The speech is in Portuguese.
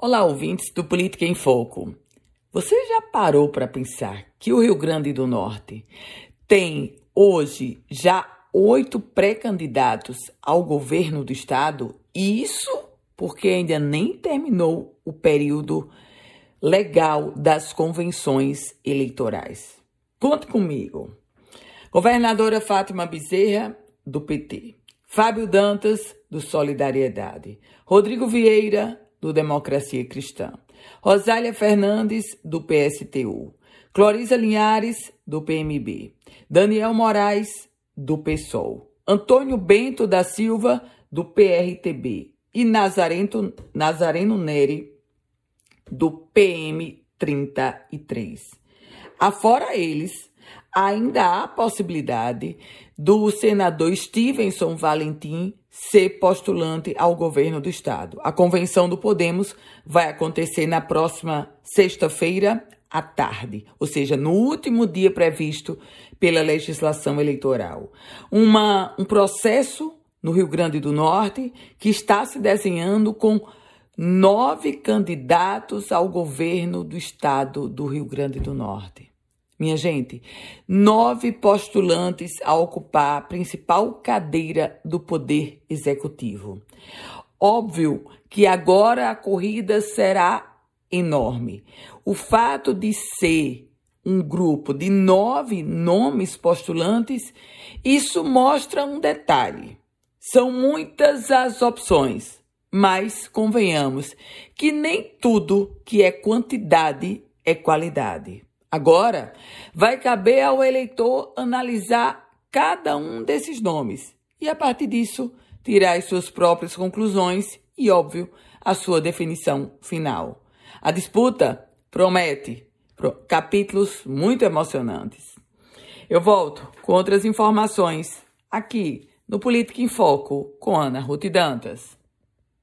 Olá, ouvintes do Política em Foco. Você já parou para pensar que o Rio Grande do Norte tem hoje já oito pré-candidatos ao governo do estado? Isso porque ainda nem terminou o período legal das convenções eleitorais. Conte comigo. Governadora Fátima Bezerra, do PT. Fábio Dantas, do Solidariedade. Rodrigo Vieira, do Democracia Cristã. Rosália Fernandes, do PSTU. Clorisa Linhares, do PMB. Daniel Moraes, do PSOL. Antônio Bento da Silva, do PRTB. E Nazareno, Nazareno Neri, do PM33. Afora eles, ainda há a possibilidade do senador Stevenson Valentim ser postulante ao governo do estado. A convenção do Podemos vai acontecer na próxima sexta-feira à tarde, ou seja, no último dia previsto pela legislação eleitoral. Uma, um processo no Rio Grande do Norte que está se desenhando com nove candidatos ao governo do estado do Rio Grande do Norte. Minha gente, nove postulantes a ocupar a principal cadeira do Poder Executivo. Óbvio que agora a corrida será enorme. O fato de ser um grupo de nove nomes postulantes, isso mostra um detalhe. São muitas as opções, mas convenhamos que nem tudo que é quantidade é qualidade. Agora, vai caber ao eleitor analisar cada um desses nomes e, a partir disso, tirar as suas próprias conclusões e, óbvio, a sua definição final. A disputa promete capítulos muito emocionantes. Eu volto com outras informações aqui no Política em Foco com Ana Ruth Dantas.